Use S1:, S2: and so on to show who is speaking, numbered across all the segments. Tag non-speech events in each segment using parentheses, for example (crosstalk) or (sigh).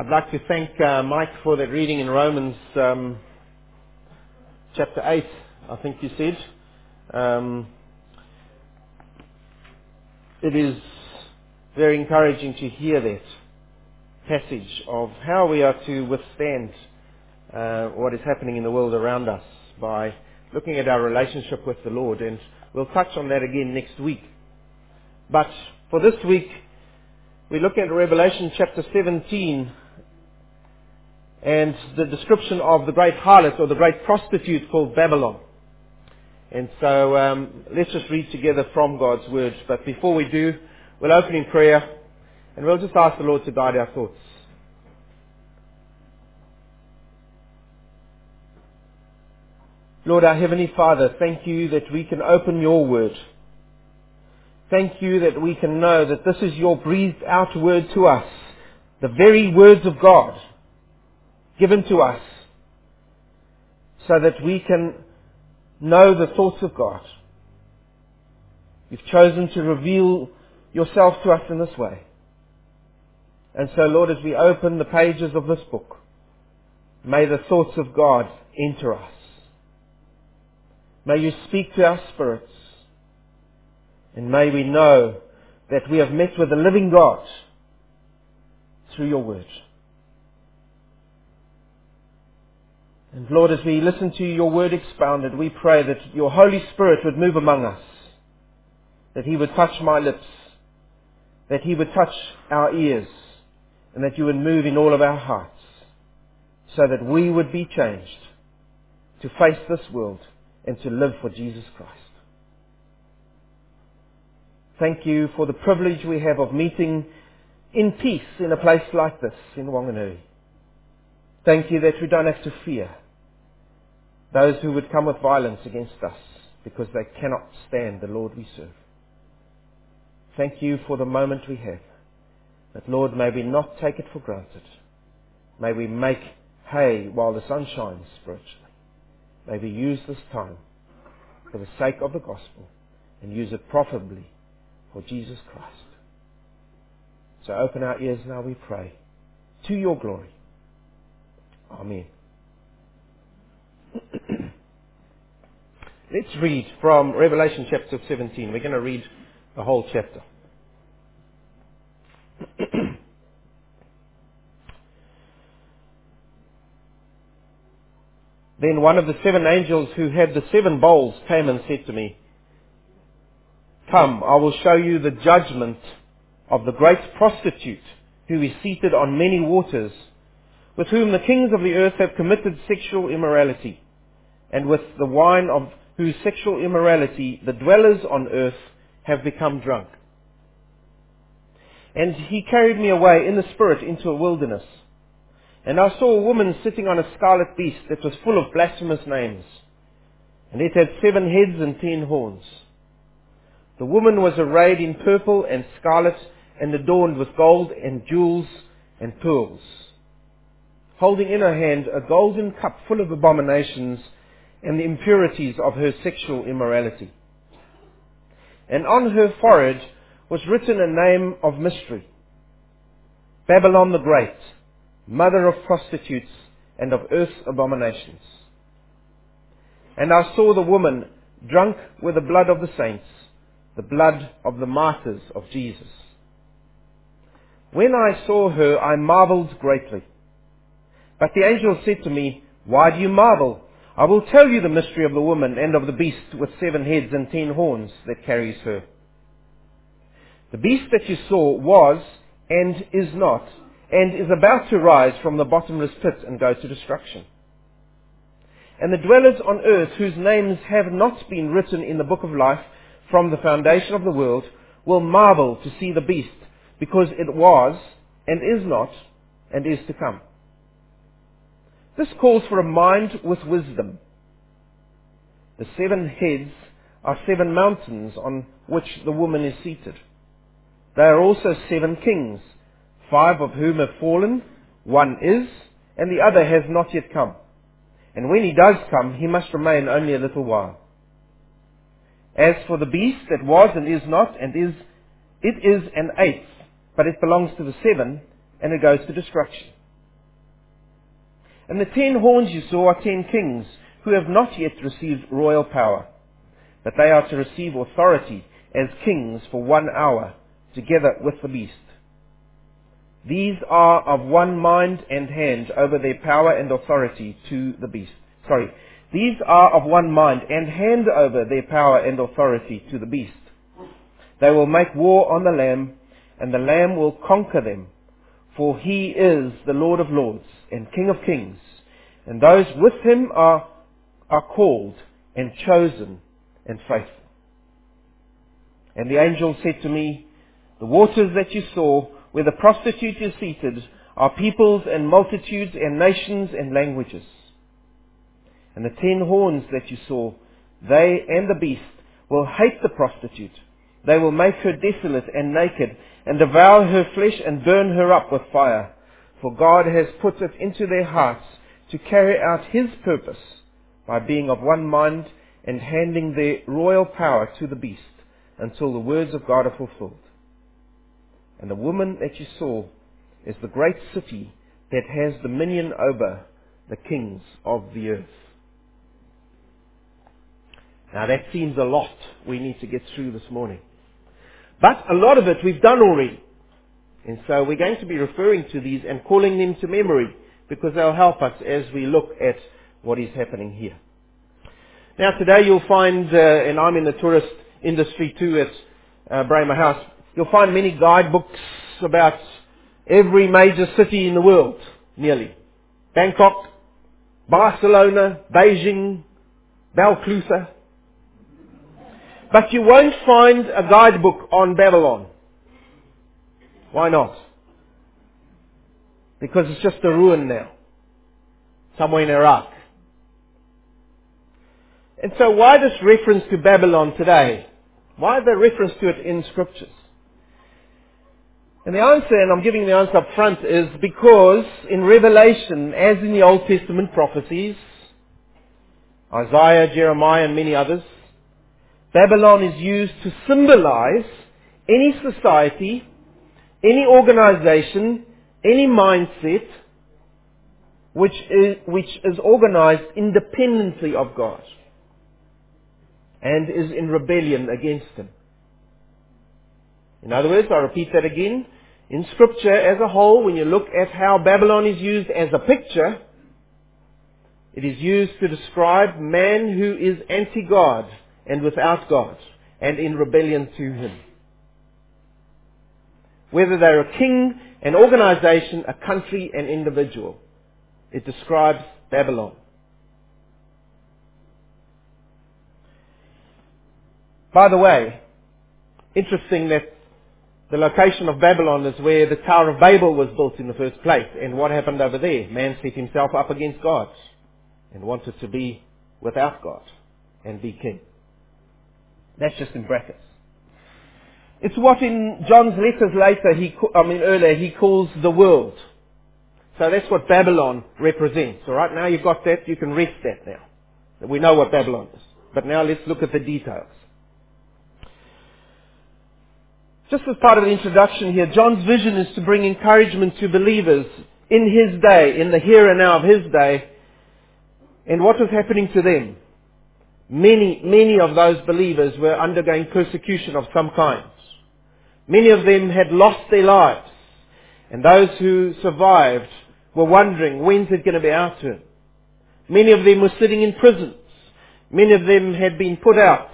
S1: I'd like to thank uh, Mike for that reading in Romans um, chapter 8, I think you said. Um, it is very encouraging to hear that passage of how we are to withstand uh, what is happening in the world around us by looking at our relationship with the Lord. And we'll touch on that again next week. But for this week, we look at Revelation chapter 17 and the description of the great harlot or the great prostitute called Babylon. And so um, let's just read together from God's word. But before we do, we'll open in prayer and we'll just ask the Lord to guide our thoughts. Lord, our Heavenly Father, thank you that we can open your word. Thank you that we can know that this is your breathed out word to us, the very words of God given to us so that we can know the thoughts of God. You've chosen to reveal yourself to us in this way. And so, Lord, as we open the pages of this book, may the thoughts of God enter us. May you speak to our spirits. And may we know that we have met with the living God through your word. And Lord, as we listen to your word expounded, we pray that your Holy Spirit would move among us, that he would touch my lips, that he would touch our ears, and that you would move in all of our hearts, so that we would be changed to face this world and to live for Jesus Christ. Thank you for the privilege we have of meeting in peace in a place like this in Wanganui. Thank you that we don't have to fear those who would come with violence against us because they cannot stand the Lord we serve. Thank you for the moment we have. But Lord, may we not take it for granted. May we make hay while the sun shines spiritually. May we use this time for the sake of the gospel and use it profitably for Jesus Christ. So open our ears now, we pray, to your glory. Amen. Let's read from Revelation chapter 17. We're going to read the whole chapter. (clears throat) then one of the seven angels who had the seven bowls came and said to me, Come, I will show you the judgment of the great prostitute who is seated on many waters with whom the kings of the earth have committed sexual immorality, and with the wine of whose sexual immorality the dwellers on earth have become drunk. And he carried me away in the spirit into a wilderness. And I saw a woman sitting on a scarlet beast that was full of blasphemous names. And it had seven heads and ten horns. The woman was arrayed in purple and scarlet and adorned with gold and jewels and pearls holding in her hand a golden cup full of abominations and the impurities of her sexual immorality. And on her forehead was written a name of mystery. Babylon the Great, mother of prostitutes and of earth's abominations. And I saw the woman drunk with the blood of the saints, the blood of the martyrs of Jesus. When I saw her, I marveled greatly. But the angel said to me, Why do you marvel? I will tell you the mystery of the woman and of the beast with seven heads and ten horns that carries her. The beast that you saw was and is not, and is about to rise from the bottomless pit and go to destruction. And the dwellers on earth whose names have not been written in the book of life from the foundation of the world will marvel to see the beast, because it was, and is not, and is to come. This calls for a mind with wisdom. The seven heads are seven mountains on which the woman is seated. They are also seven kings, five of whom have fallen, one is, and the other has not yet come. And when he does come, he must remain only a little while. As for the beast that was and is not and is, it is an eighth, but it belongs to the seven, and it goes to destruction. And the ten horns you saw are ten kings who have not yet received royal power, but they are to receive authority as kings for one hour, together with the beast. These are of one mind and hand over their power and authority to the beast. Sorry. These are of one mind and hand over their power and authority to the beast. They will make war on the Lamb, and the Lamb will conquer them, for he is the Lord of lords and King of kings, and those with him are, are called and chosen and faithful. And the angel said to me, The waters that you saw, where the prostitute is seated, are peoples and multitudes and nations and languages. And the ten horns that you saw, they and the beast will hate the prostitute. They will make her desolate and naked, and devour her flesh and burn her up with fire. For God has put it into their hearts to carry out His purpose by being of one mind and handing their royal power to the beast until the words of God are fulfilled. And the woman that you saw is the great city that has dominion over the kings of the earth. Now that seems a lot we need to get through this morning. But a lot of it we've done already. And so we're going to be referring to these and calling them to memory because they'll help us as we look at what is happening here. Now today you'll find, uh, and I'm in the tourist industry too at uh, Braemar House, you'll find many guidebooks about every major city in the world, nearly. Bangkok, Barcelona, Beijing, Balclutha. But you won't find a guidebook on Babylon. Why not? Because it's just a ruin now. Somewhere in Iraq. And so why this reference to Babylon today? Why the reference to it in scriptures? And the answer, and I'm giving the answer up front, is because in Revelation, as in the Old Testament prophecies, Isaiah, Jeremiah, and many others, Babylon is used to symbolize any society, any organization, any mindset which is, which is organized independently of God and is in rebellion against Him. In other words, I repeat that again, in scripture as a whole, when you look at how Babylon is used as a picture, it is used to describe man who is anti-God and without God and in rebellion to Him. Whether they're a king, an organization, a country, an individual. It describes Babylon. By the way, interesting that the location of Babylon is where the Tower of Babel was built in the first place. And what happened over there? Man set himself up against God and wanted to be without God and be king. That's just in brackets. It's what in John's letters later, he, I mean earlier, he calls the world. So that's what Babylon represents. All right, now you've got that, you can rest that now. We know what Babylon is. But now let's look at the details. Just as part of the introduction here, John's vision is to bring encouragement to believers in his day, in the here and now of his day, and what was happening to them. Many, many of those believers were undergoing persecution of some kind. Many of them had lost their lives. And those who survived were wondering, when's it going to be our turn? Many of them were sitting in prisons. Many of them had been put out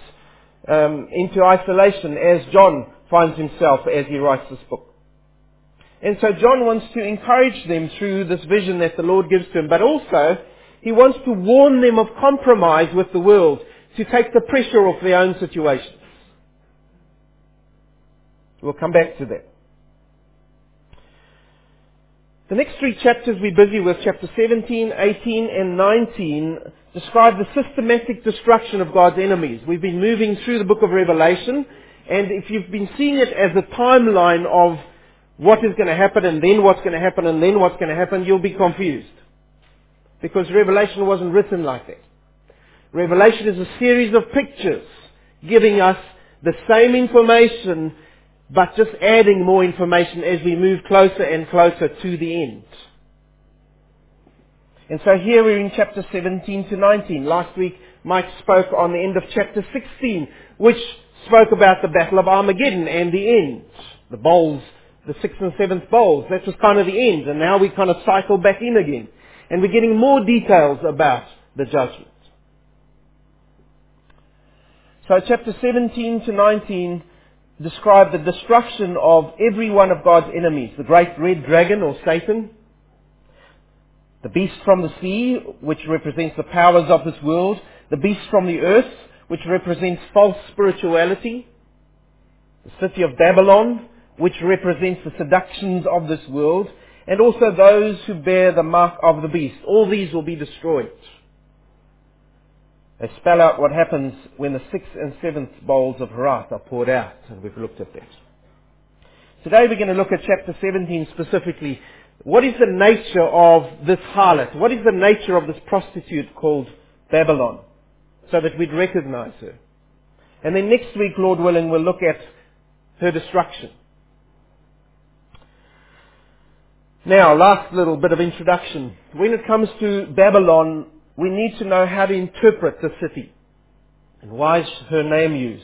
S1: um, into isolation as John finds himself as he writes this book. And so John wants to encourage them through this vision that the Lord gives to him, but also he wants to warn them of compromise with the world, to take the pressure off their own situations. We'll come back to that. The next three chapters we're busy with, chapter 17, 18, and 19, describe the systematic destruction of God's enemies. We've been moving through the book of Revelation, and if you've been seeing it as a timeline of what is going to happen and then what's going to happen and then what's going to happen, you'll be confused. Because Revelation wasn't written like that. Revelation is a series of pictures giving us the same information but just adding more information as we move closer and closer to the end. And so here we're in chapter 17 to 19. Last week, Mike spoke on the end of chapter 16, which spoke about the Battle of Armageddon and the end. The bowls, the sixth and seventh bowls. That was kind of the end. And now we kind of cycle back in again. And we're getting more details about the judgment. So chapter 17 to 19 describe the destruction of every one of God's enemies. The great red dragon or Satan, the beast from the sea, which represents the powers of this world, the beast from the earth, which represents false spirituality, the city of Babylon, which represents the seductions of this world, and also those who bear the mark of the beast. All these will be destroyed. They spell out what happens when the sixth and seventh bowls of wrath are poured out, and we've looked at that. Today we're going to look at chapter 17 specifically. What is the nature of this harlot? What is the nature of this prostitute called Babylon? So that we'd recognize her. And then next week, Lord willing, we'll look at her destruction. Now, last little bit of introduction. When it comes to Babylon, we need to know how to interpret the city. And why is her name used?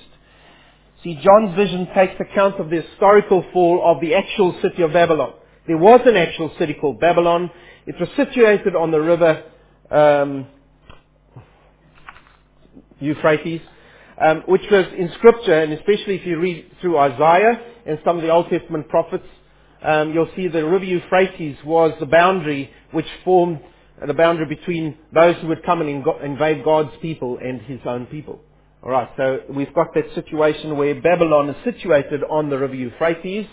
S1: See, John's vision takes account of the historical fall of the actual city of Babylon. There was an actual city called Babylon. It was situated on the river um, Euphrates, um, which was in Scripture, and especially if you read through Isaiah and some of the Old Testament prophets, um, you'll see the river Euphrates was the boundary which formed the boundary between those who would come and invade God's people and his own people. Alright, so we've got that situation where Babylon is situated on the river Euphrates.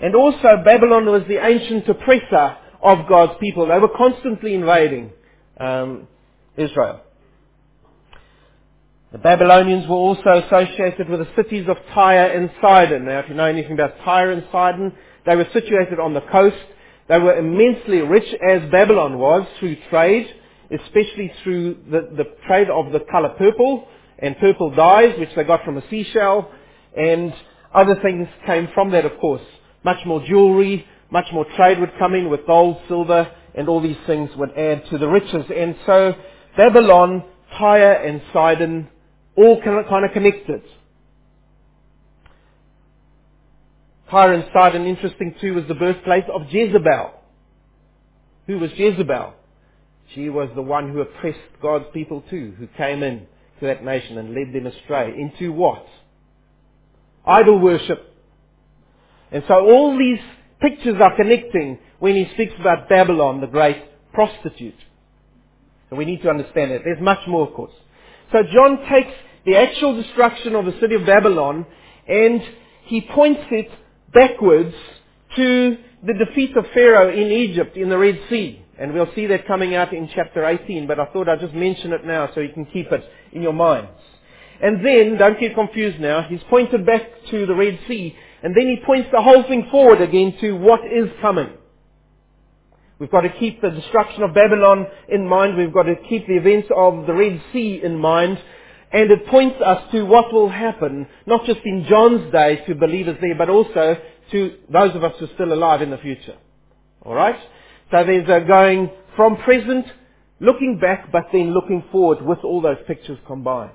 S1: And also Babylon was the ancient oppressor of God's people. They were constantly invading um, Israel. The Babylonians were also associated with the cities of Tyre and Sidon. Now, if you know anything about Tyre and Sidon, they were situated on the coast. They were immensely rich as Babylon was through trade, especially through the, the trade of the color purple and purple dyes, which they got from a seashell. And other things came from that, of course. Much more jewelry, much more trade would come in with gold, silver, and all these things would add to the riches. And so Babylon, Tyre, and Sidon all kind of connected. Tyre and Sidon, interesting too, was the birthplace of Jezebel. Who was Jezebel? She was the one who oppressed God's people too, who came in to that nation and led them astray. Into what? Idol worship. And so all these pictures are connecting when he speaks about Babylon, the great prostitute. So we need to understand that. There's much more, of course. So John takes the actual destruction of the city of Babylon and he points it backwards to the defeat of Pharaoh in Egypt in the Red Sea. And we'll see that coming out in chapter 18, but I thought I'd just mention it now so you can keep it in your minds. And then, don't get confused now, he's pointed back to the Red Sea, and then he points the whole thing forward again to what is coming. We've got to keep the destruction of Babylon in mind, we've got to keep the events of the Red Sea in mind, and it points us to what will happen, not just in John's day to believers there, but also to those of us who are still alive in the future. Alright? So there's a going from present, looking back, but then looking forward with all those pictures combined.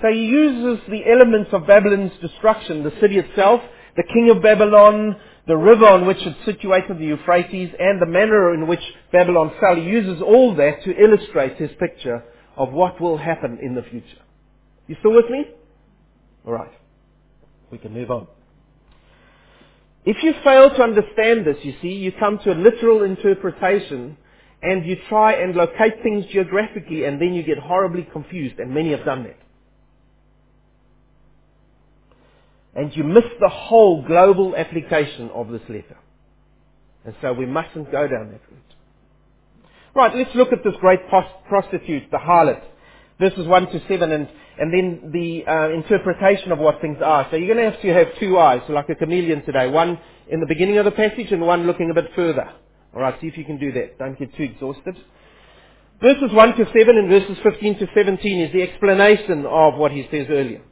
S1: So he uses the elements of Babylon's destruction, the city itself, the king of Babylon, the river on which it's situated, the Euphrates, and the manner in which Babylon fell. He uses all that to illustrate his picture of what will happen in the future. You still with me? Alright. We can move on. If you fail to understand this, you see, you come to a literal interpretation and you try and locate things geographically and then you get horribly confused and many have done that. And you miss the whole global application of this letter. And so we mustn't go down that route. Right, let's look at this great prostitute, the harlot. Verses 1 to 7 and, and then the uh, interpretation of what things are. So you're going to have to have two eyes, so like a chameleon today. One in the beginning of the passage and one looking a bit further. Alright, see if you can do that. Don't get too exhausted. Verses 1 to 7 and verses 15 to 17 is the explanation of what he says earlier.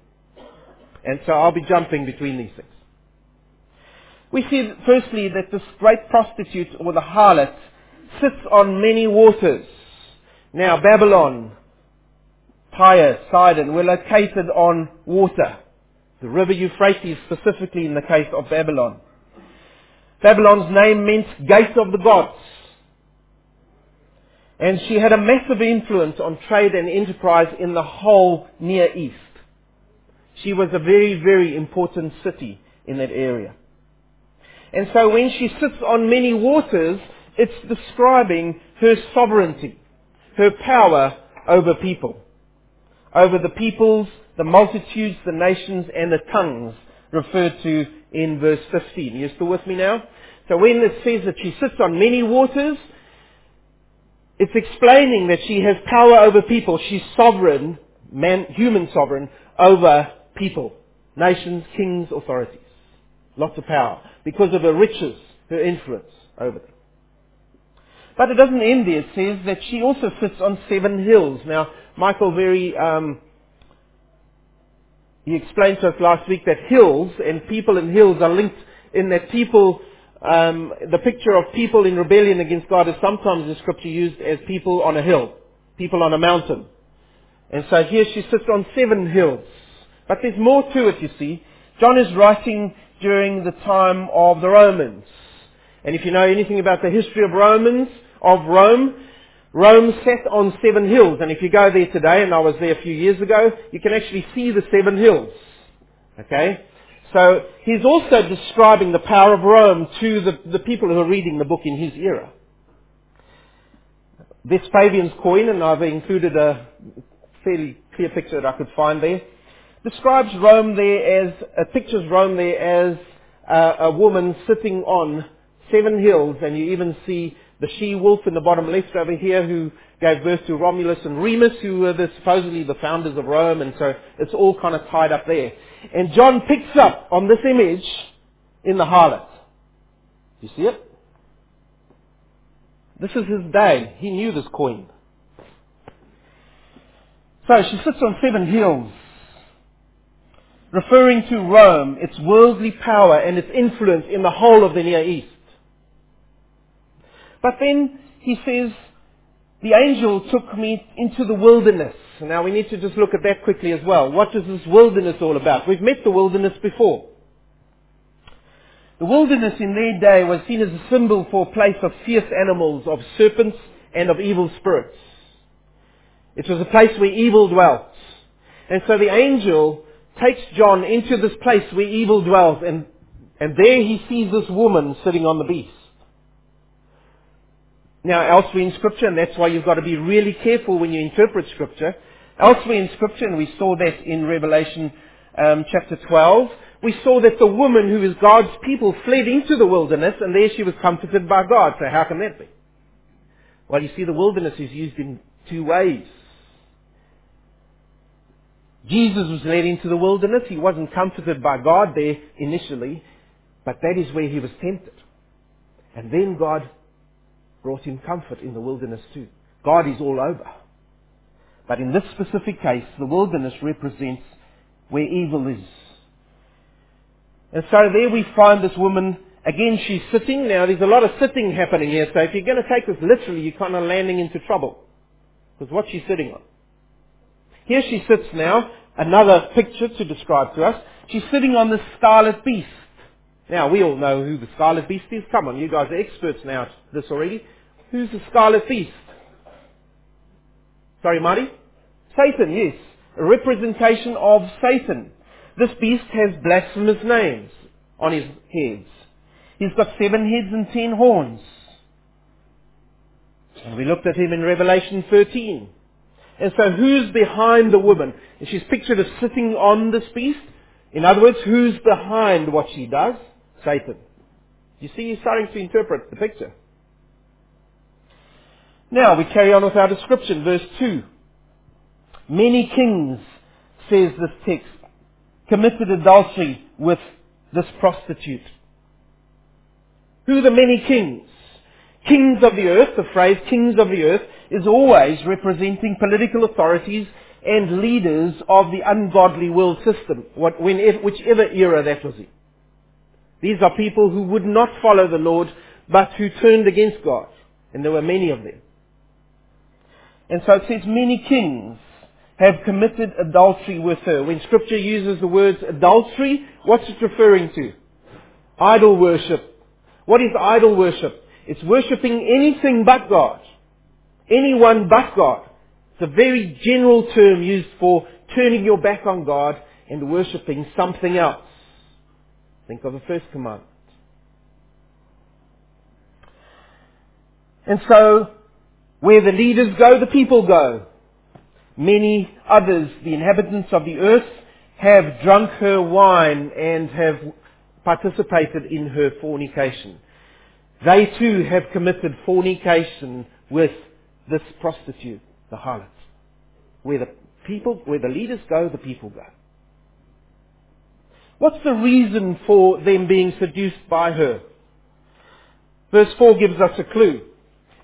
S1: And so I'll be jumping between these things. We see firstly that this great prostitute or the harlot sits on many waters. Now Babylon, Tyre, Sidon were located on water. The river Euphrates specifically in the case of Babylon. Babylon's name meant gate of the gods. And she had a massive influence on trade and enterprise in the whole Near East. She was a very, very important city in that area. And so when she sits on many waters, it's describing her sovereignty, her power over people, over the peoples, the multitudes, the nations, and the tongues referred to in verse 15. Are you still with me now? So when it says that she sits on many waters, it's explaining that she has power over people. She's sovereign, man, human sovereign, over people, nations, kings, authorities. Lots of power. Because of her riches, her influence over them. But it doesn't end there. It says that she also sits on seven hills. Now, Michael very, um, he explained to us last week that hills and people in hills are linked in that people, um, the picture of people in rebellion against God is sometimes in scripture used as people on a hill, people on a mountain. And so here she sits on seven hills. But there's more to it, you see. John is writing during the time of the Romans. And if you know anything about the history of Romans, of Rome, Rome sat on seven hills. And if you go there today, and I was there a few years ago, you can actually see the seven hills. Okay? So he's also describing the power of Rome to the, the people who are reading the book in his era. Vespasian's coin, and I've included a fairly clear picture that I could find there, describes Rome there as, uh, pictures Rome there as uh, a woman sitting on seven hills, and you even see the she-wolf in the bottom left over here who gave birth to Romulus and Remus, who were the, supposedly the founders of Rome, and so it's all kind of tied up there. And John picks up on this image in the harlot. You see it? This is his day. He knew this coin. So she sits on seven hills referring to Rome, its worldly power and its influence in the whole of the Near East. But then he says, the angel took me into the wilderness. Now we need to just look at that quickly as well. What is this wilderness all about? We've met the wilderness before. The wilderness in their day was seen as a symbol for a place of fierce animals, of serpents, and of evil spirits. It was a place where evil dwelt. And so the angel takes John into this place where evil dwells, and, and there he sees this woman sitting on the beast. Now, elsewhere in Scripture, and that's why you've got to be really careful when you interpret Scripture, elsewhere in Scripture, and we saw that in Revelation um, chapter 12, we saw that the woman who is God's people fled into the wilderness, and there she was comforted by God. So how can that be? Well, you see, the wilderness is used in two ways. Jesus was led into the wilderness. He wasn't comforted by God there initially, but that is where he was tempted. And then God brought him comfort in the wilderness too. God is all over. But in this specific case, the wilderness represents where evil is. And so there we find this woman, again she's sitting. Now there's a lot of sitting happening here, so if you're going to take this literally, you're kind of landing into trouble. Because what she's sitting on. Here she sits now, another picture to describe to us. She's sitting on the scarlet beast. Now, we all know who the scarlet beast is. Come on, you guys are experts now at this already. Who's the scarlet beast? Sorry, Marty? Satan, yes. A representation of Satan. This beast has blasphemous names on his heads. He's got seven heads and ten horns. And we looked at him in Revelation 13. And so who's behind the woman? And she's pictured as sitting on this beast. In other words, who's behind what she does? Satan. You see, he's starting to interpret the picture. Now, we carry on with our description. Verse 2. Many kings, says this text, committed adultery with this prostitute. Who are the many kings? Kings of the earth, the phrase kings of the earth, is always representing political authorities and leaders of the ungodly world system, whichever era that was in. These are people who would not follow the Lord, but who turned against God. And there were many of them. And so it says many kings have committed adultery with her. When scripture uses the words adultery, what's it referring to? Idol worship. What is idol worship? It's worshipping anything but God. Anyone but God. It's a very general term used for turning your back on God and worshipping something else. Think of the first commandment. And so, where the leaders go, the people go. Many others, the inhabitants of the earth, have drunk her wine and have participated in her fornication. They too have committed fornication with this prostitute, the harlot. Where the people, where the leaders go, the people go. What's the reason for them being seduced by her? Verse 4 gives us a clue.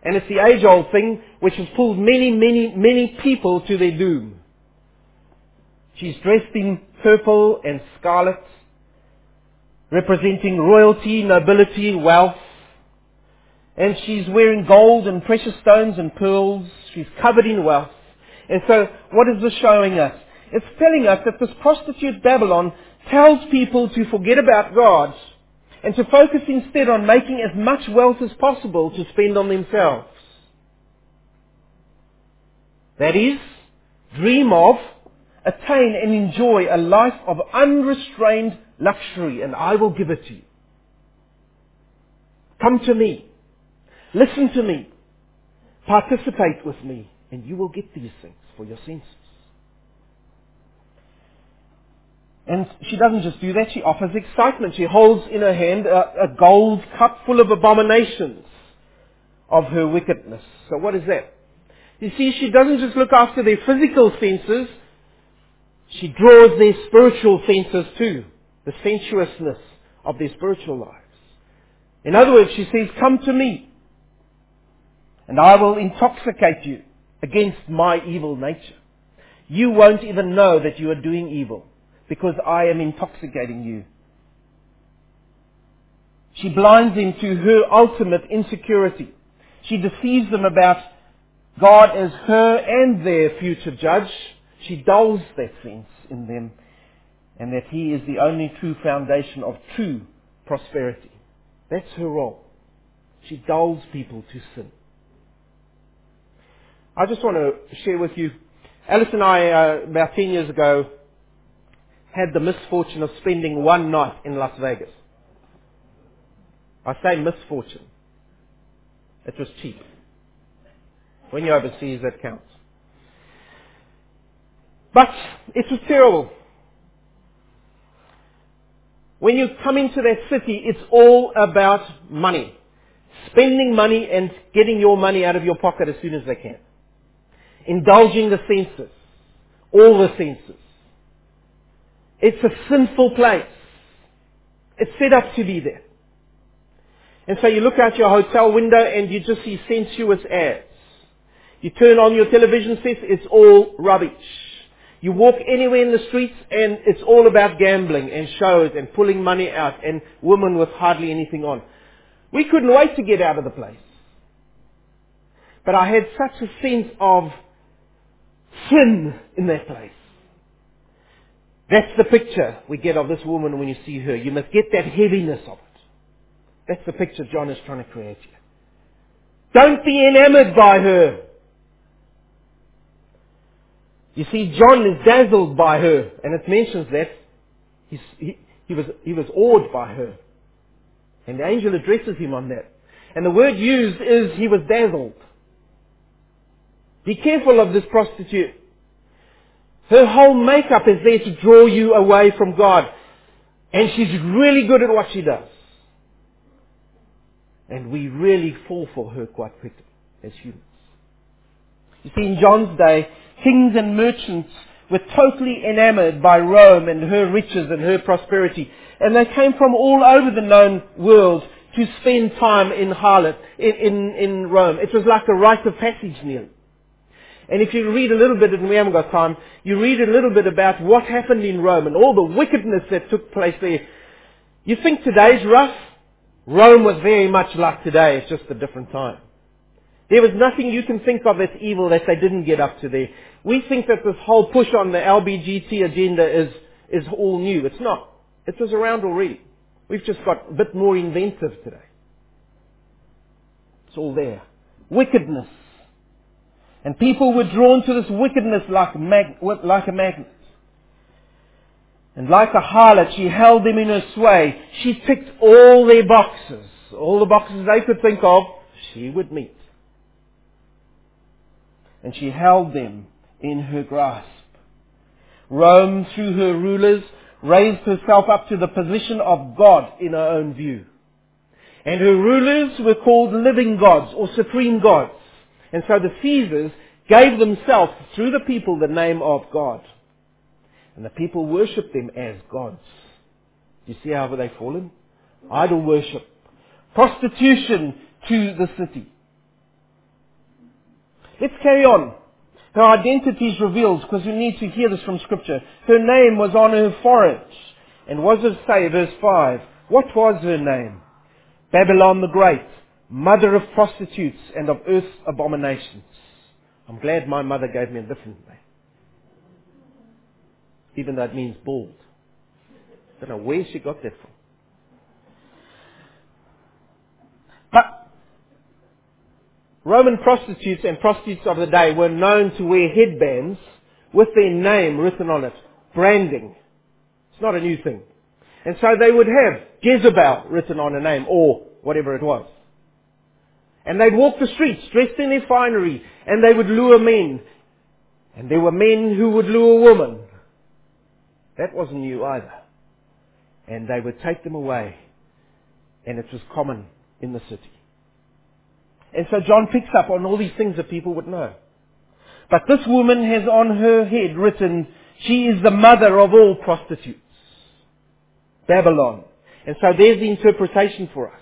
S1: And it's the age-old thing which has pulled many, many, many people to their doom. She's dressed in purple and scarlet, representing royalty, nobility, wealth. And she's wearing gold and precious stones and pearls. She's covered in wealth. And so, what is this showing us? It's telling us that this prostitute Babylon tells people to forget about God and to focus instead on making as much wealth as possible to spend on themselves. That is, dream of, attain and enjoy a life of unrestrained luxury and I will give it to you. Come to me. Listen to me. Participate with me and you will get these things for your senses. And she doesn't just do that, she offers excitement. She holds in her hand a, a gold cup full of abominations of her wickedness. So what is that? You see, she doesn't just look after their physical senses, she draws their spiritual senses too. The sensuousness of their spiritual lives. In other words, she says, come to me, and I will intoxicate you against my evil nature. You won't even know that you are doing evil because I am intoxicating you. She blinds them to her ultimate insecurity. She deceives them about God as her and their future judge. She dulls that sense in them and that He is the only true foundation of true prosperity. That's her role. She dulls people to sin. I just want to share with you, Alice and I, uh, about 10 years ago, had the misfortune of spending one night in Las Vegas. I say misfortune. It was cheap. When you're overseas, that counts. But it was terrible. When you come into that city, it's all about money. Spending money and getting your money out of your pocket as soon as they can. Indulging the senses. All the senses. It's a sinful place. It's set up to be there. And so you look out your hotel window and you just see sensuous ads. You turn on your television set, it's all rubbish. You walk anywhere in the streets and it's all about gambling and shows and pulling money out and women with hardly anything on. We couldn't wait to get out of the place. But I had such a sense of sin in that place. That's the picture we get of this woman when you see her. You must get that heaviness of it. That's the picture John is trying to create here. Don't be enamored by her. You see, John is dazzled by her, and it mentions that he, he, was, he was awed by her. And the angel addresses him on that. And the word used is he was dazzled. Be careful of this prostitute. Her whole makeup is there to draw you away from God. And she's really good at what she does. And we really fall for her quite quickly as humans. You see, in John's day, kings and merchants were totally enamored by Rome and her riches and her prosperity. And they came from all over the known world to spend time in Harlot, in, in, in Rome. It was like a rite of passage nearly. And if you read a little bit, and we haven't got time, you read a little bit about what happened in Rome and all the wickedness that took place there. You think today's rough? Rome was very much like today, it's just a different time. There was nothing you can think of that's evil that they didn't get up to there. We think that this whole push on the LBGT agenda is, is all new. It's not. It was around already. We've just got a bit more inventive today. It's all there. Wickedness. And people were drawn to this wickedness like, mag- like a magnet. And like a harlot, she held them in her sway. She ticked all their boxes. All the boxes they could think of, she would meet. And she held them in her grasp. Rome, through her rulers, raised herself up to the position of God in her own view. And her rulers were called living gods or supreme gods. And so the Caesars gave themselves through the people the name of God. And the people worshipped them as gods. Do you see how they've fallen? Idol worship. Prostitution to the city. Let's carry on. Her identity is revealed because we need to hear this from scripture. Her name was on her forehead. And does it say, verse 5? What was her name? Babylon the Great, mother of prostitutes and of earth's abominations. I'm glad my mother gave me a different name. Even though it means bald. Don't know where she got that from. But Roman prostitutes and prostitutes of the day were known to wear headbands with their name written on it. Branding. It's not a new thing. And so they would have Jezebel written on a name or whatever it was. And they'd walk the streets dressed in their finery and they would lure men. And there were men who would lure women. That wasn't new either. And they would take them away. And it was common in the city. And so John picks up on all these things that people would know. But this woman has on her head written, she is the mother of all prostitutes. Babylon. And so there's the interpretation for us.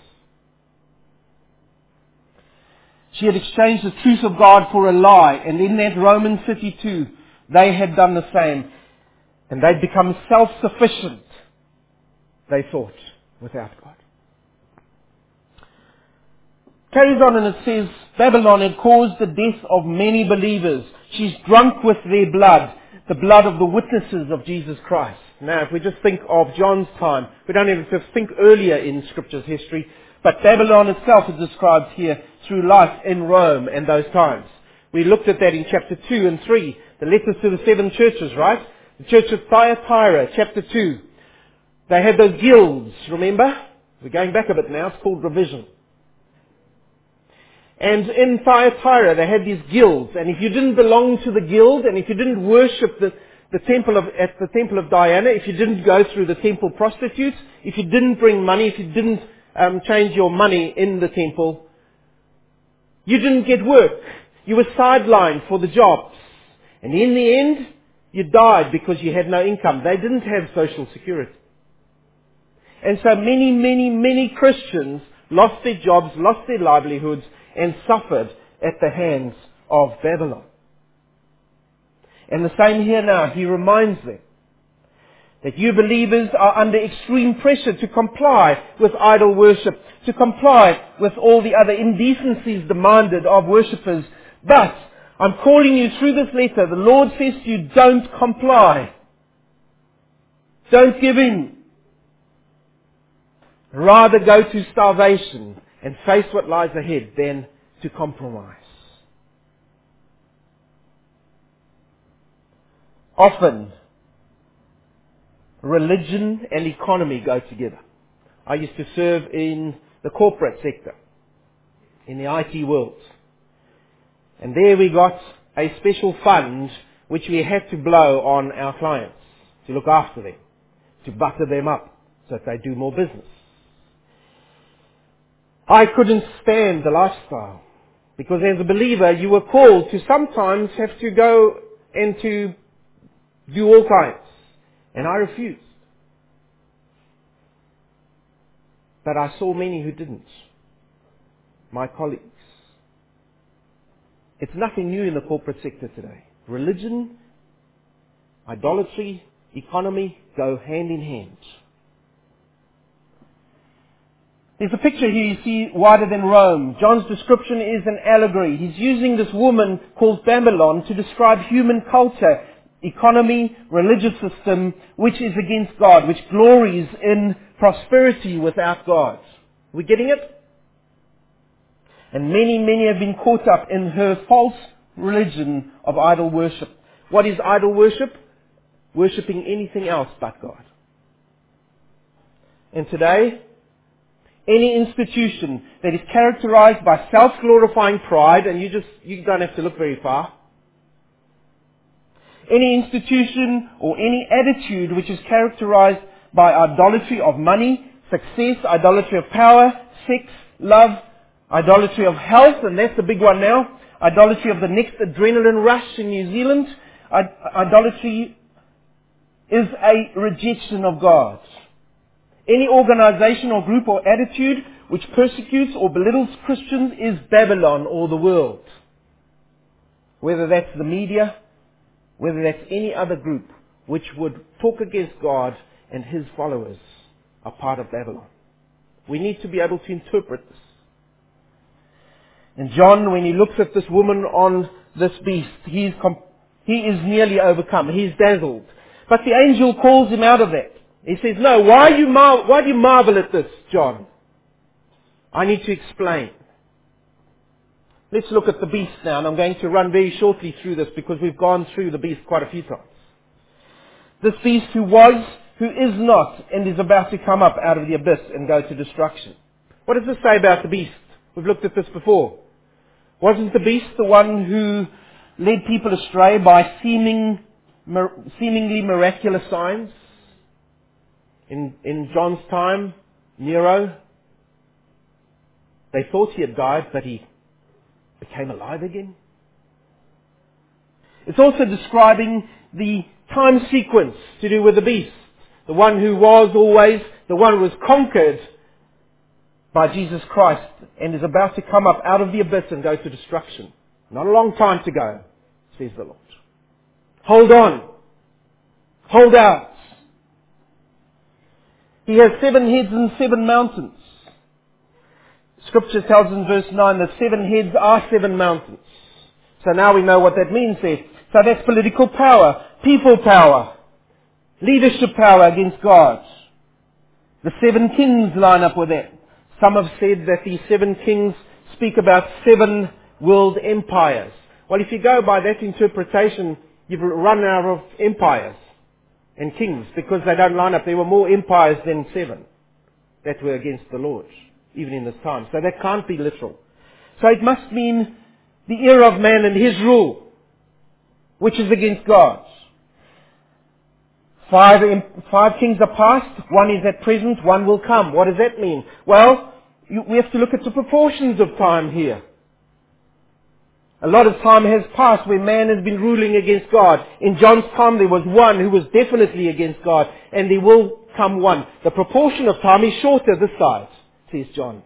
S1: She had exchanged the truth of God for a lie, and in that Roman city too, they had done the same. And they'd become self-sufficient, they thought, without God. Carries on and it says, Babylon had caused the death of many believers. She's drunk with their blood, the blood of the witnesses of Jesus Christ. Now, if we just think of John's time, we don't even have to think earlier in Scripture's history, but Babylon itself is described here through life in Rome and those times. We looked at that in chapter 2 and 3, the letters to the seven churches, right? The church of Thyatira, chapter 2. They had those guilds, remember? We're going back a bit now, it's called revision. And in Thyatira they had these guilds, and if you didn't belong to the guild, and if you didn't worship the, the temple of, at the temple of Diana, if you didn't go through the temple prostitutes, if you didn't bring money, if you didn't um, change your money in the temple, you didn't get work. You were sidelined for the jobs. And in the end, you died because you had no income. They didn't have social security. And so many, many, many Christians lost their jobs, lost their livelihoods, and suffered at the hands of Babylon. And the same here now, he reminds them that you believers are under extreme pressure to comply with idol worship, to comply with all the other indecencies demanded of worshippers. But I'm calling you through this letter. The Lord says to you, don't comply. Don't give in. Rather go to starvation and face what lies ahead than to compromise. Often, religion and economy go together. I used to serve in the corporate sector, in the IT world. And there we got a special fund which we had to blow on our clients to look after them, to butter them up so that they do more business. I couldn't stand the lifestyle because as a believer you were called to sometimes have to go and to do all kinds. And I refused. But I saw many who didn't. My colleagues. It's nothing new in the corporate sector today. Religion, idolatry, economy go hand in hand. There's a picture here you see wider than Rome. John's description is an allegory. He's using this woman called Babylon to describe human culture, economy, religious system, which is against God, which glories in prosperity without God. We getting it? And many, many have been caught up in her false religion of idol worship. What is idol worship? Worshipping anything else but God. And today, any institution that is characterized by self-glorifying pride, and you just, you don't have to look very far. Any institution or any attitude which is characterized by idolatry of money, success, idolatry of power, sex, love, idolatry of health, and that's the big one now, idolatry of the next adrenaline rush in New Zealand, idolatry is a rejection of God. Any organization or group or attitude which persecutes or belittles Christians is Babylon or the world. Whether that's the media, whether that's any other group which would talk against God and His followers are part of Babylon. We need to be able to interpret this. And John, when he looks at this woman on this beast, he's com- he is nearly overcome. He's dazzled. But the angel calls him out of that. He says, no, why, you mar- why do you marvel at this, John? I need to explain. Let's look at the beast now, and I'm going to run very shortly through this because we've gone through the beast quite a few times. This beast who was, who is not, and is about to come up out of the abyss and go to destruction. What does this say about the beast? We've looked at this before. Wasn't the beast the one who led people astray by seeming, seemingly miraculous signs? in, in John's time, Nero, they thought he had died, but he became alive again. It's also describing the time sequence to do with the beast. The one who was always, the one who was conquered by Jesus Christ and is about to come up out of the abyss and go to destruction. Not a long time to go, says the Lord. Hold on. Hold out. He has seven heads and seven mountains. Scripture tells in verse 9 that seven heads are seven mountains. So now we know what that means there. So that's political power, people power, leadership power against God. The seven kings line up with that. Some have said that these seven kings speak about seven world empires. Well, if you go by that interpretation, you've run out of empires and kings because they don't line up. There were more empires than seven that were against the Lord, even in this time. So that can't be literal. So it must mean the era of man and his rule, which is against God. Five, five kings are past, one is at present, one will come. What does that mean? Well, you, we have to look at the proportions of time here. A lot of time has passed where man has been ruling against God. In John's time there was one who was definitely against God, and there will come one. The proportion of time is shorter this side, says John.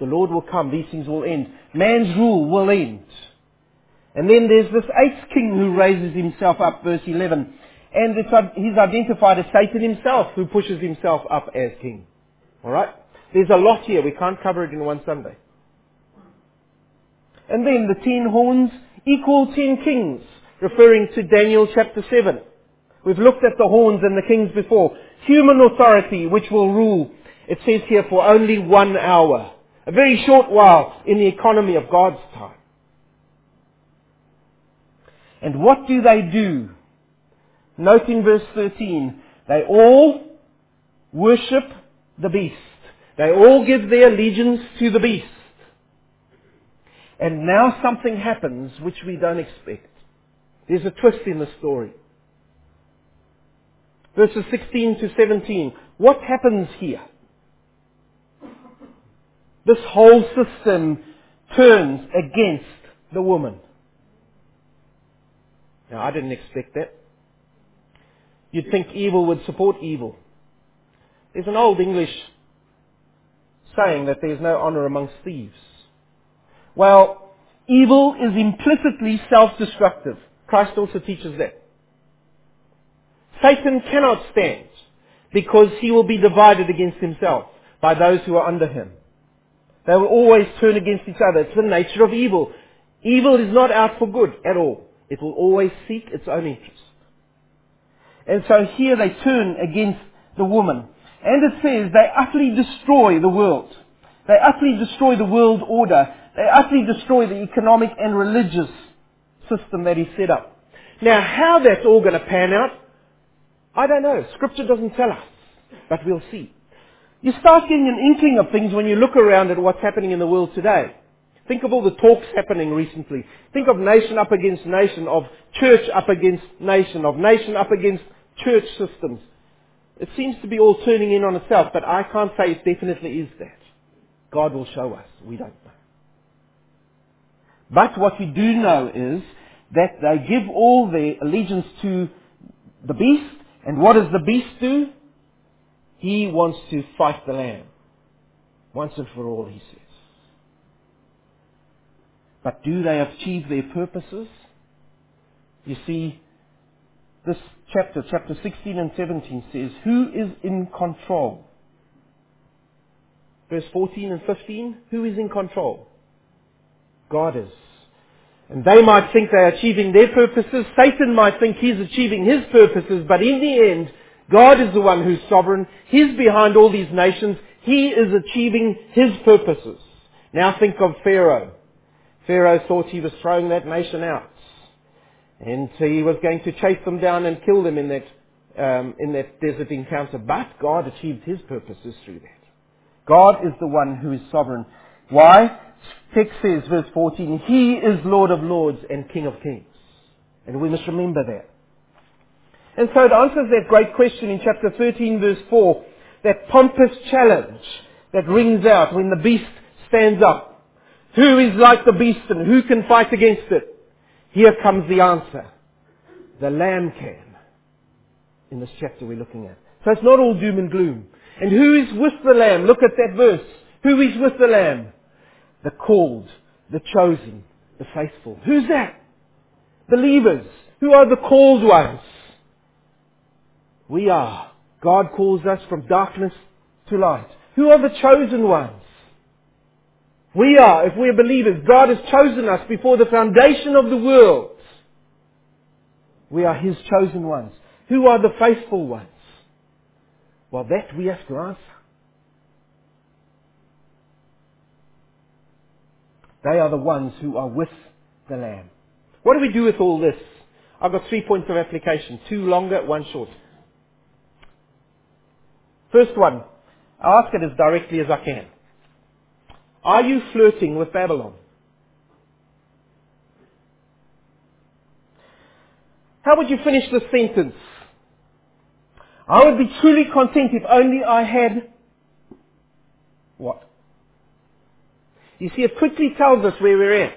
S1: The Lord will come, these things will end. Man's rule will end. And then there's this eighth king who raises himself up, verse 11. And he's identified as Satan himself, who pushes himself up as king. Alright? There's a lot here. We can't cover it in one Sunday. And then the ten horns equal ten kings, referring to Daniel chapter 7. We've looked at the horns and the kings before. Human authority which will rule, it says here, for only one hour. A very short while in the economy of God's time. And what do they do? Note in verse 13, they all worship the beast. They all give their allegiance to the beast. And now something happens which we don't expect. There's a twist in the story. Verses 16 to 17. What happens here? This whole system turns against the woman. Now, I didn't expect that. You'd think evil would support evil. There's an old English saying that there's no honor amongst thieves. Well, evil is implicitly self-destructive. Christ also teaches that. Satan cannot stand because he will be divided against himself by those who are under him. They will always turn against each other. It's the nature of evil. Evil is not out for good at all. It will always seek its own interest. And so here they turn against the woman. And it says they utterly destroy the world. They utterly destroy the world order. They utterly destroy the economic and religious system that he set up. Now how that's all going to pan out, I don't know. Scripture doesn't tell us. But we'll see. You start getting an inkling of things when you look around at what's happening in the world today. Think of all the talks happening recently. Think of nation up against nation, of church up against nation, of nation up against church systems. It seems to be all turning in on itself, but I can't say it definitely is that. God will show us. We don't know. But what we do know is that they give all their allegiance to the beast, and what does the beast do? He wants to fight the Lamb. Once and for all, he says. But do they achieve their purposes? You see, this chapter, chapter 16 and 17 says, who is in control? Verse 14 and 15, who is in control? God is. And they might think they're achieving their purposes. Satan might think he's achieving his purposes, but in the end, God is the one who's sovereign. He's behind all these nations. He is achieving his purposes. Now think of Pharaoh. Pharaoh thought he was throwing that nation out. And he was going to chase them down and kill them in that, um, in that desert encounter. But God achieved his purposes through that. God is the one who is sovereign. Why? Text says, verse 14, He is Lord of lords and King of kings. And we must remember that. And so it answers that great question in chapter 13 verse 4, that pompous challenge that rings out when the beast stands up. Who is like the beast and who can fight against it? Here comes the answer. The Lamb can. In this chapter we're looking at. So it's not all doom and gloom. And who is with the Lamb? Look at that verse. Who is with the Lamb? The called, the chosen, the faithful. Who's that? Believers. Who are the called ones? We are. God calls us from darkness to light. Who are the chosen ones? We are, if we are believers. God has chosen us before the foundation of the world. We are His chosen ones. Who are the faithful ones? Well, that we have to answer. They are the ones who are with the Lamb. What do we do with all this? I've got three points of application. Two longer, one short. First one, I'll ask it as directly as I can. Are you flirting with Babylon? How would you finish this sentence? I would be truly content if only I had what? You see, it quickly tells us where we're at.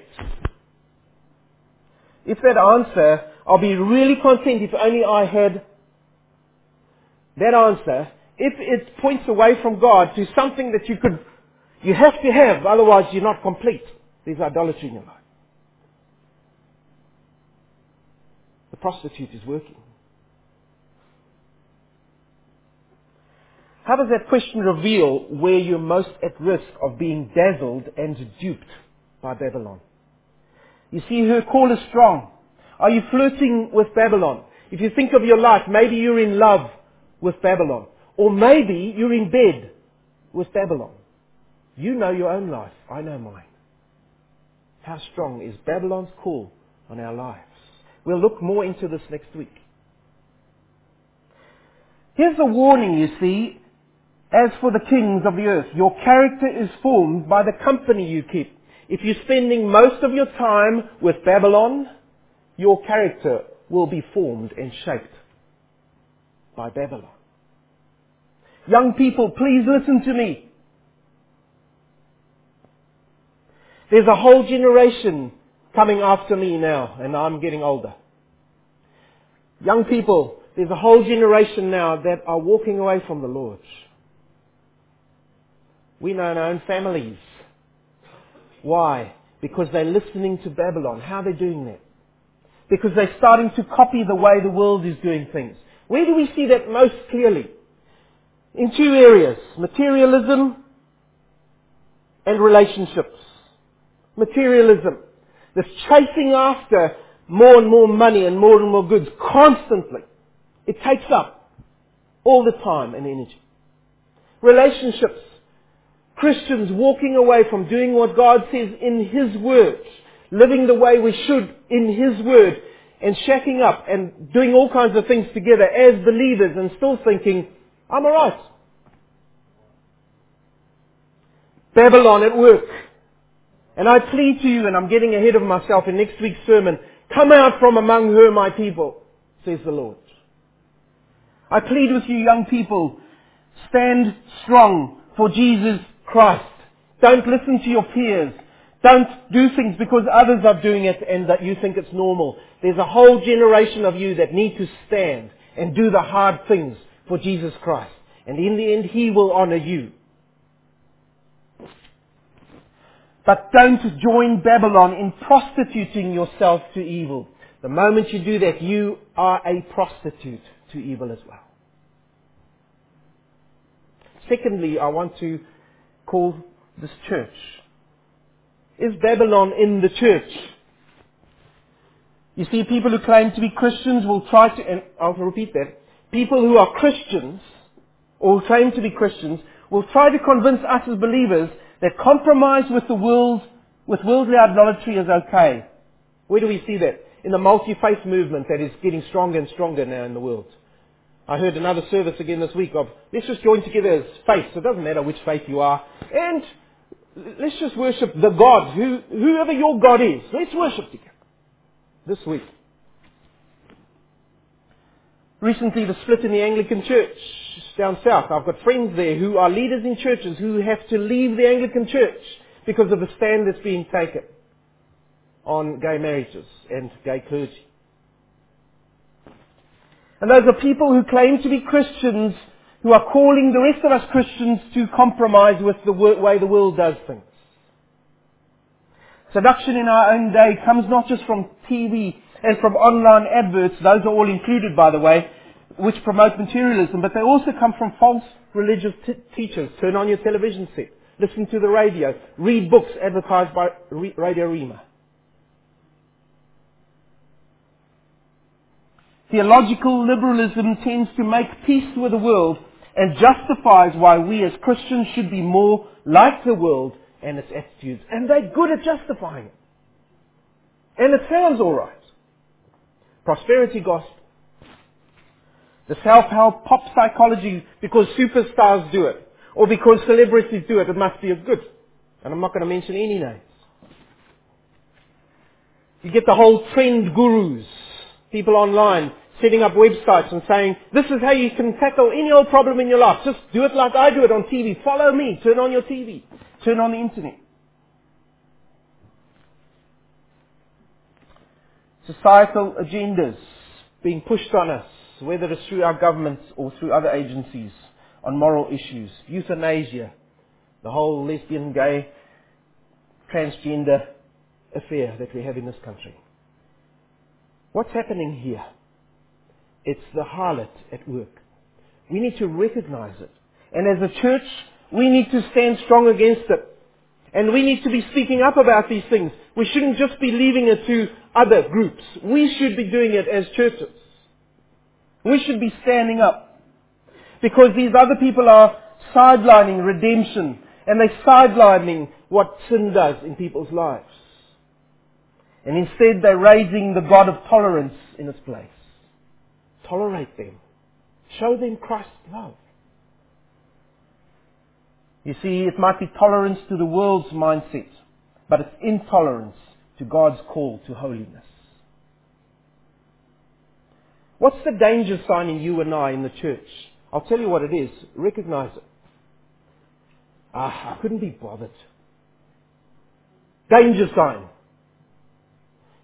S1: If that answer, I'll be really content if only I had that answer, if it points away from God to something that you could, you have to have, otherwise you're not complete. There's idolatry in your life. The prostitute is working. How does that question reveal where you're most at risk of being dazzled and duped by Babylon? You see, her call is strong. Are you flirting with Babylon? If you think of your life, maybe you're in love with Babylon. Or maybe you're in bed with Babylon. You know your own life. I know mine. How strong is Babylon's call on our lives? We'll look more into this next week. Here's a warning, you see. As for the kings of the earth, your character is formed by the company you keep. If you're spending most of your time with Babylon, your character will be formed and shaped by Babylon. Young people, please listen to me. There's a whole generation coming after me now, and I'm getting older. Young people, there's a whole generation now that are walking away from the Lord. We know in our own families. Why? Because they're listening to Babylon. How are they doing that? Because they're starting to copy the way the world is doing things. Where do we see that most clearly? In two areas. Materialism and relationships. Materialism. This chasing after more and more money and more and more goods constantly. It takes up all the time and energy. Relationships. Christians walking away from doing what God says in His Word, living the way we should in His Word, and shacking up and doing all kinds of things together as believers and still thinking, I'm alright. Babylon at work. And I plead to you, and I'm getting ahead of myself in next week's sermon, come out from among her, my people, says the Lord. I plead with you young people, stand strong for Jesus Christ. Don't listen to your peers. Don't do things because others are doing it and that you think it's normal. There's a whole generation of you that need to stand and do the hard things for Jesus Christ. And in the end, He will honor you. But don't join Babylon in prostituting yourself to evil. The moment you do that, you are a prostitute to evil as well. Secondly, I want to call this church. Is Babylon in the church? You see, people who claim to be Christians will try to, and I'll repeat that, people who are Christians, or claim to be Christians, will try to convince us as believers that compromise with the world, with worldly idolatry is okay. Where do we see that? In the multi-faith movement that is getting stronger and stronger now in the world. I heard another service again this week of, let's just join together as faiths. It doesn't matter which faith you are. And let's just worship the God, who, whoever your God is. Let's worship together. This week. Recently, the split in the Anglican Church down south. I've got friends there who are leaders in churches who have to leave the Anglican Church because of the stand that's being taken on gay marriages and gay clergy. And those are people who claim to be Christians who are calling the rest of us Christians to compromise with the way the world does things. Seduction in our own day comes not just from TV and from online adverts, those are all included by the way, which promote materialism, but they also come from false religious t- teachers. Turn on your television set, listen to the radio, read books advertised by Radio Rhema. Theological liberalism tends to make peace with the world and justifies why we as Christians should be more like the world and its attitudes. And they're good at justifying it. And it sounds alright. Prosperity gospel. The self-help pop psychology because superstars do it. Or because celebrities do it, it must be good. And I'm not going to mention any names. You get the whole trend gurus people online setting up websites and saying, this is how you can tackle any old problem in your life. Just do it like I do it on TV. Follow me. Turn on your TV. Turn on the internet. Societal agendas being pushed on us, whether it's through our governments or through other agencies, on moral issues. Euthanasia, the whole lesbian, gay, transgender affair that we have in this country. What's happening here? It's the harlot at work. We need to recognize it. And as a church, we need to stand strong against it. And we need to be speaking up about these things. We shouldn't just be leaving it to other groups. We should be doing it as churches. We should be standing up. Because these other people are sidelining redemption. And they're sidelining what sin does in people's lives. And instead they're raising the God of tolerance in its place. Tolerate them. Show them Christ's love. You see, it might be tolerance to the world's mindset, but it's intolerance to God's call to holiness. What's the danger sign in you and I in the church? I'll tell you what it is. Recognize it. Ah, I couldn't be bothered. Danger sign.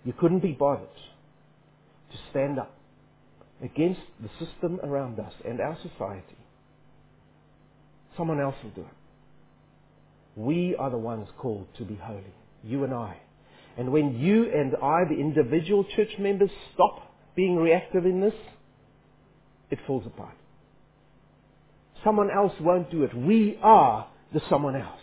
S1: You couldn't be bothered to stand up against the system around us and our society. Someone else will do it. We are the ones called to be holy. You and I. And when you and I, the individual church members, stop being reactive in this, it falls apart. Someone else won't do it. We are the someone else.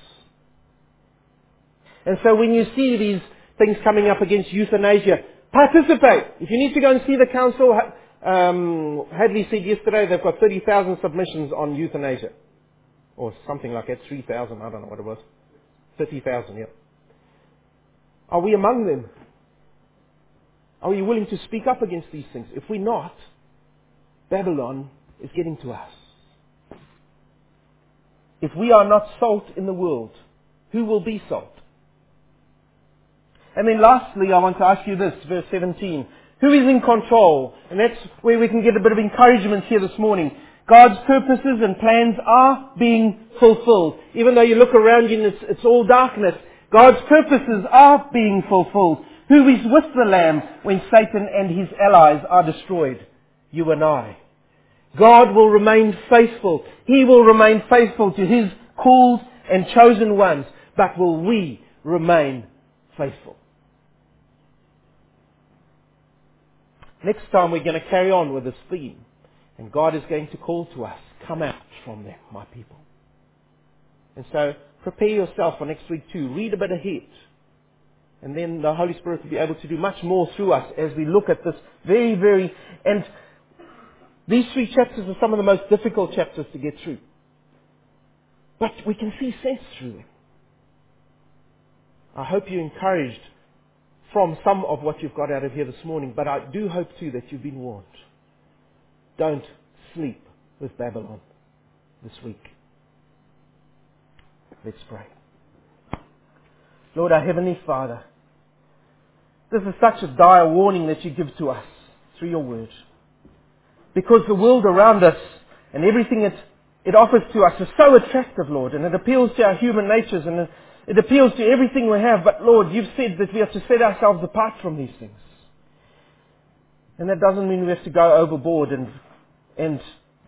S1: And so when you see these things coming up against euthanasia, participate. If you need to go and see the council, um, Hadley said yesterday they've got 30,000 submissions on euthanasia. Or something like that, 3,000, I don't know what it was. 30,000, yeah. Are we among them? Are we willing to speak up against these things? If we're not, Babylon is getting to us. If we are not salt in the world, who will be salt? And then lastly, I want to ask you this, verse 17. Who is in control? And that's where we can get a bit of encouragement here this morning. God's purposes and plans are being fulfilled. Even though you look around you and it's, it's all darkness, God's purposes are being fulfilled. Who is with the Lamb when Satan and his allies are destroyed? You and I. God will remain faithful. He will remain faithful to His called and chosen ones. But will we remain faithful? Next time we're going to carry on with this theme. And God is going to call to us, come out from them, my people. And so prepare yourself for next week too. Read a bit ahead. And then the Holy Spirit will be able to do much more through us as we look at this very, very, and these three chapters are some of the most difficult chapters to get through. But we can see sense through them. I hope you're encouraged from some of what you've got out of here this morning, but I do hope too that you've been warned. Don't sleep with Babylon this week. Let's pray. Lord, our Heavenly Father, this is such a dire warning that you give to us through your word. Because the world around us and everything it, it offers to us is so attractive, Lord, and it appeals to our human natures and it appeals to everything we have. But Lord, you've said that we have to set ourselves apart from these things. And that doesn't mean we have to go overboard and, and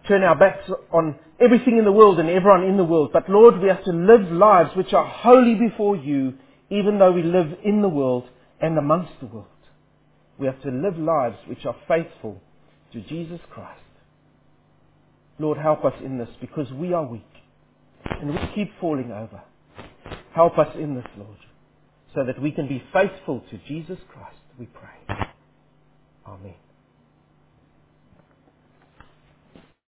S1: turn our backs on everything in the world and everyone in the world. But Lord, we have to live lives which are holy before you, even though we live in the world and amongst the world. We have to live lives which are faithful to Jesus Christ. Lord, help us in this because we are weak and we keep falling over. Help us in this, Lord, so that we can be faithful to Jesus Christ, we pray. Amen.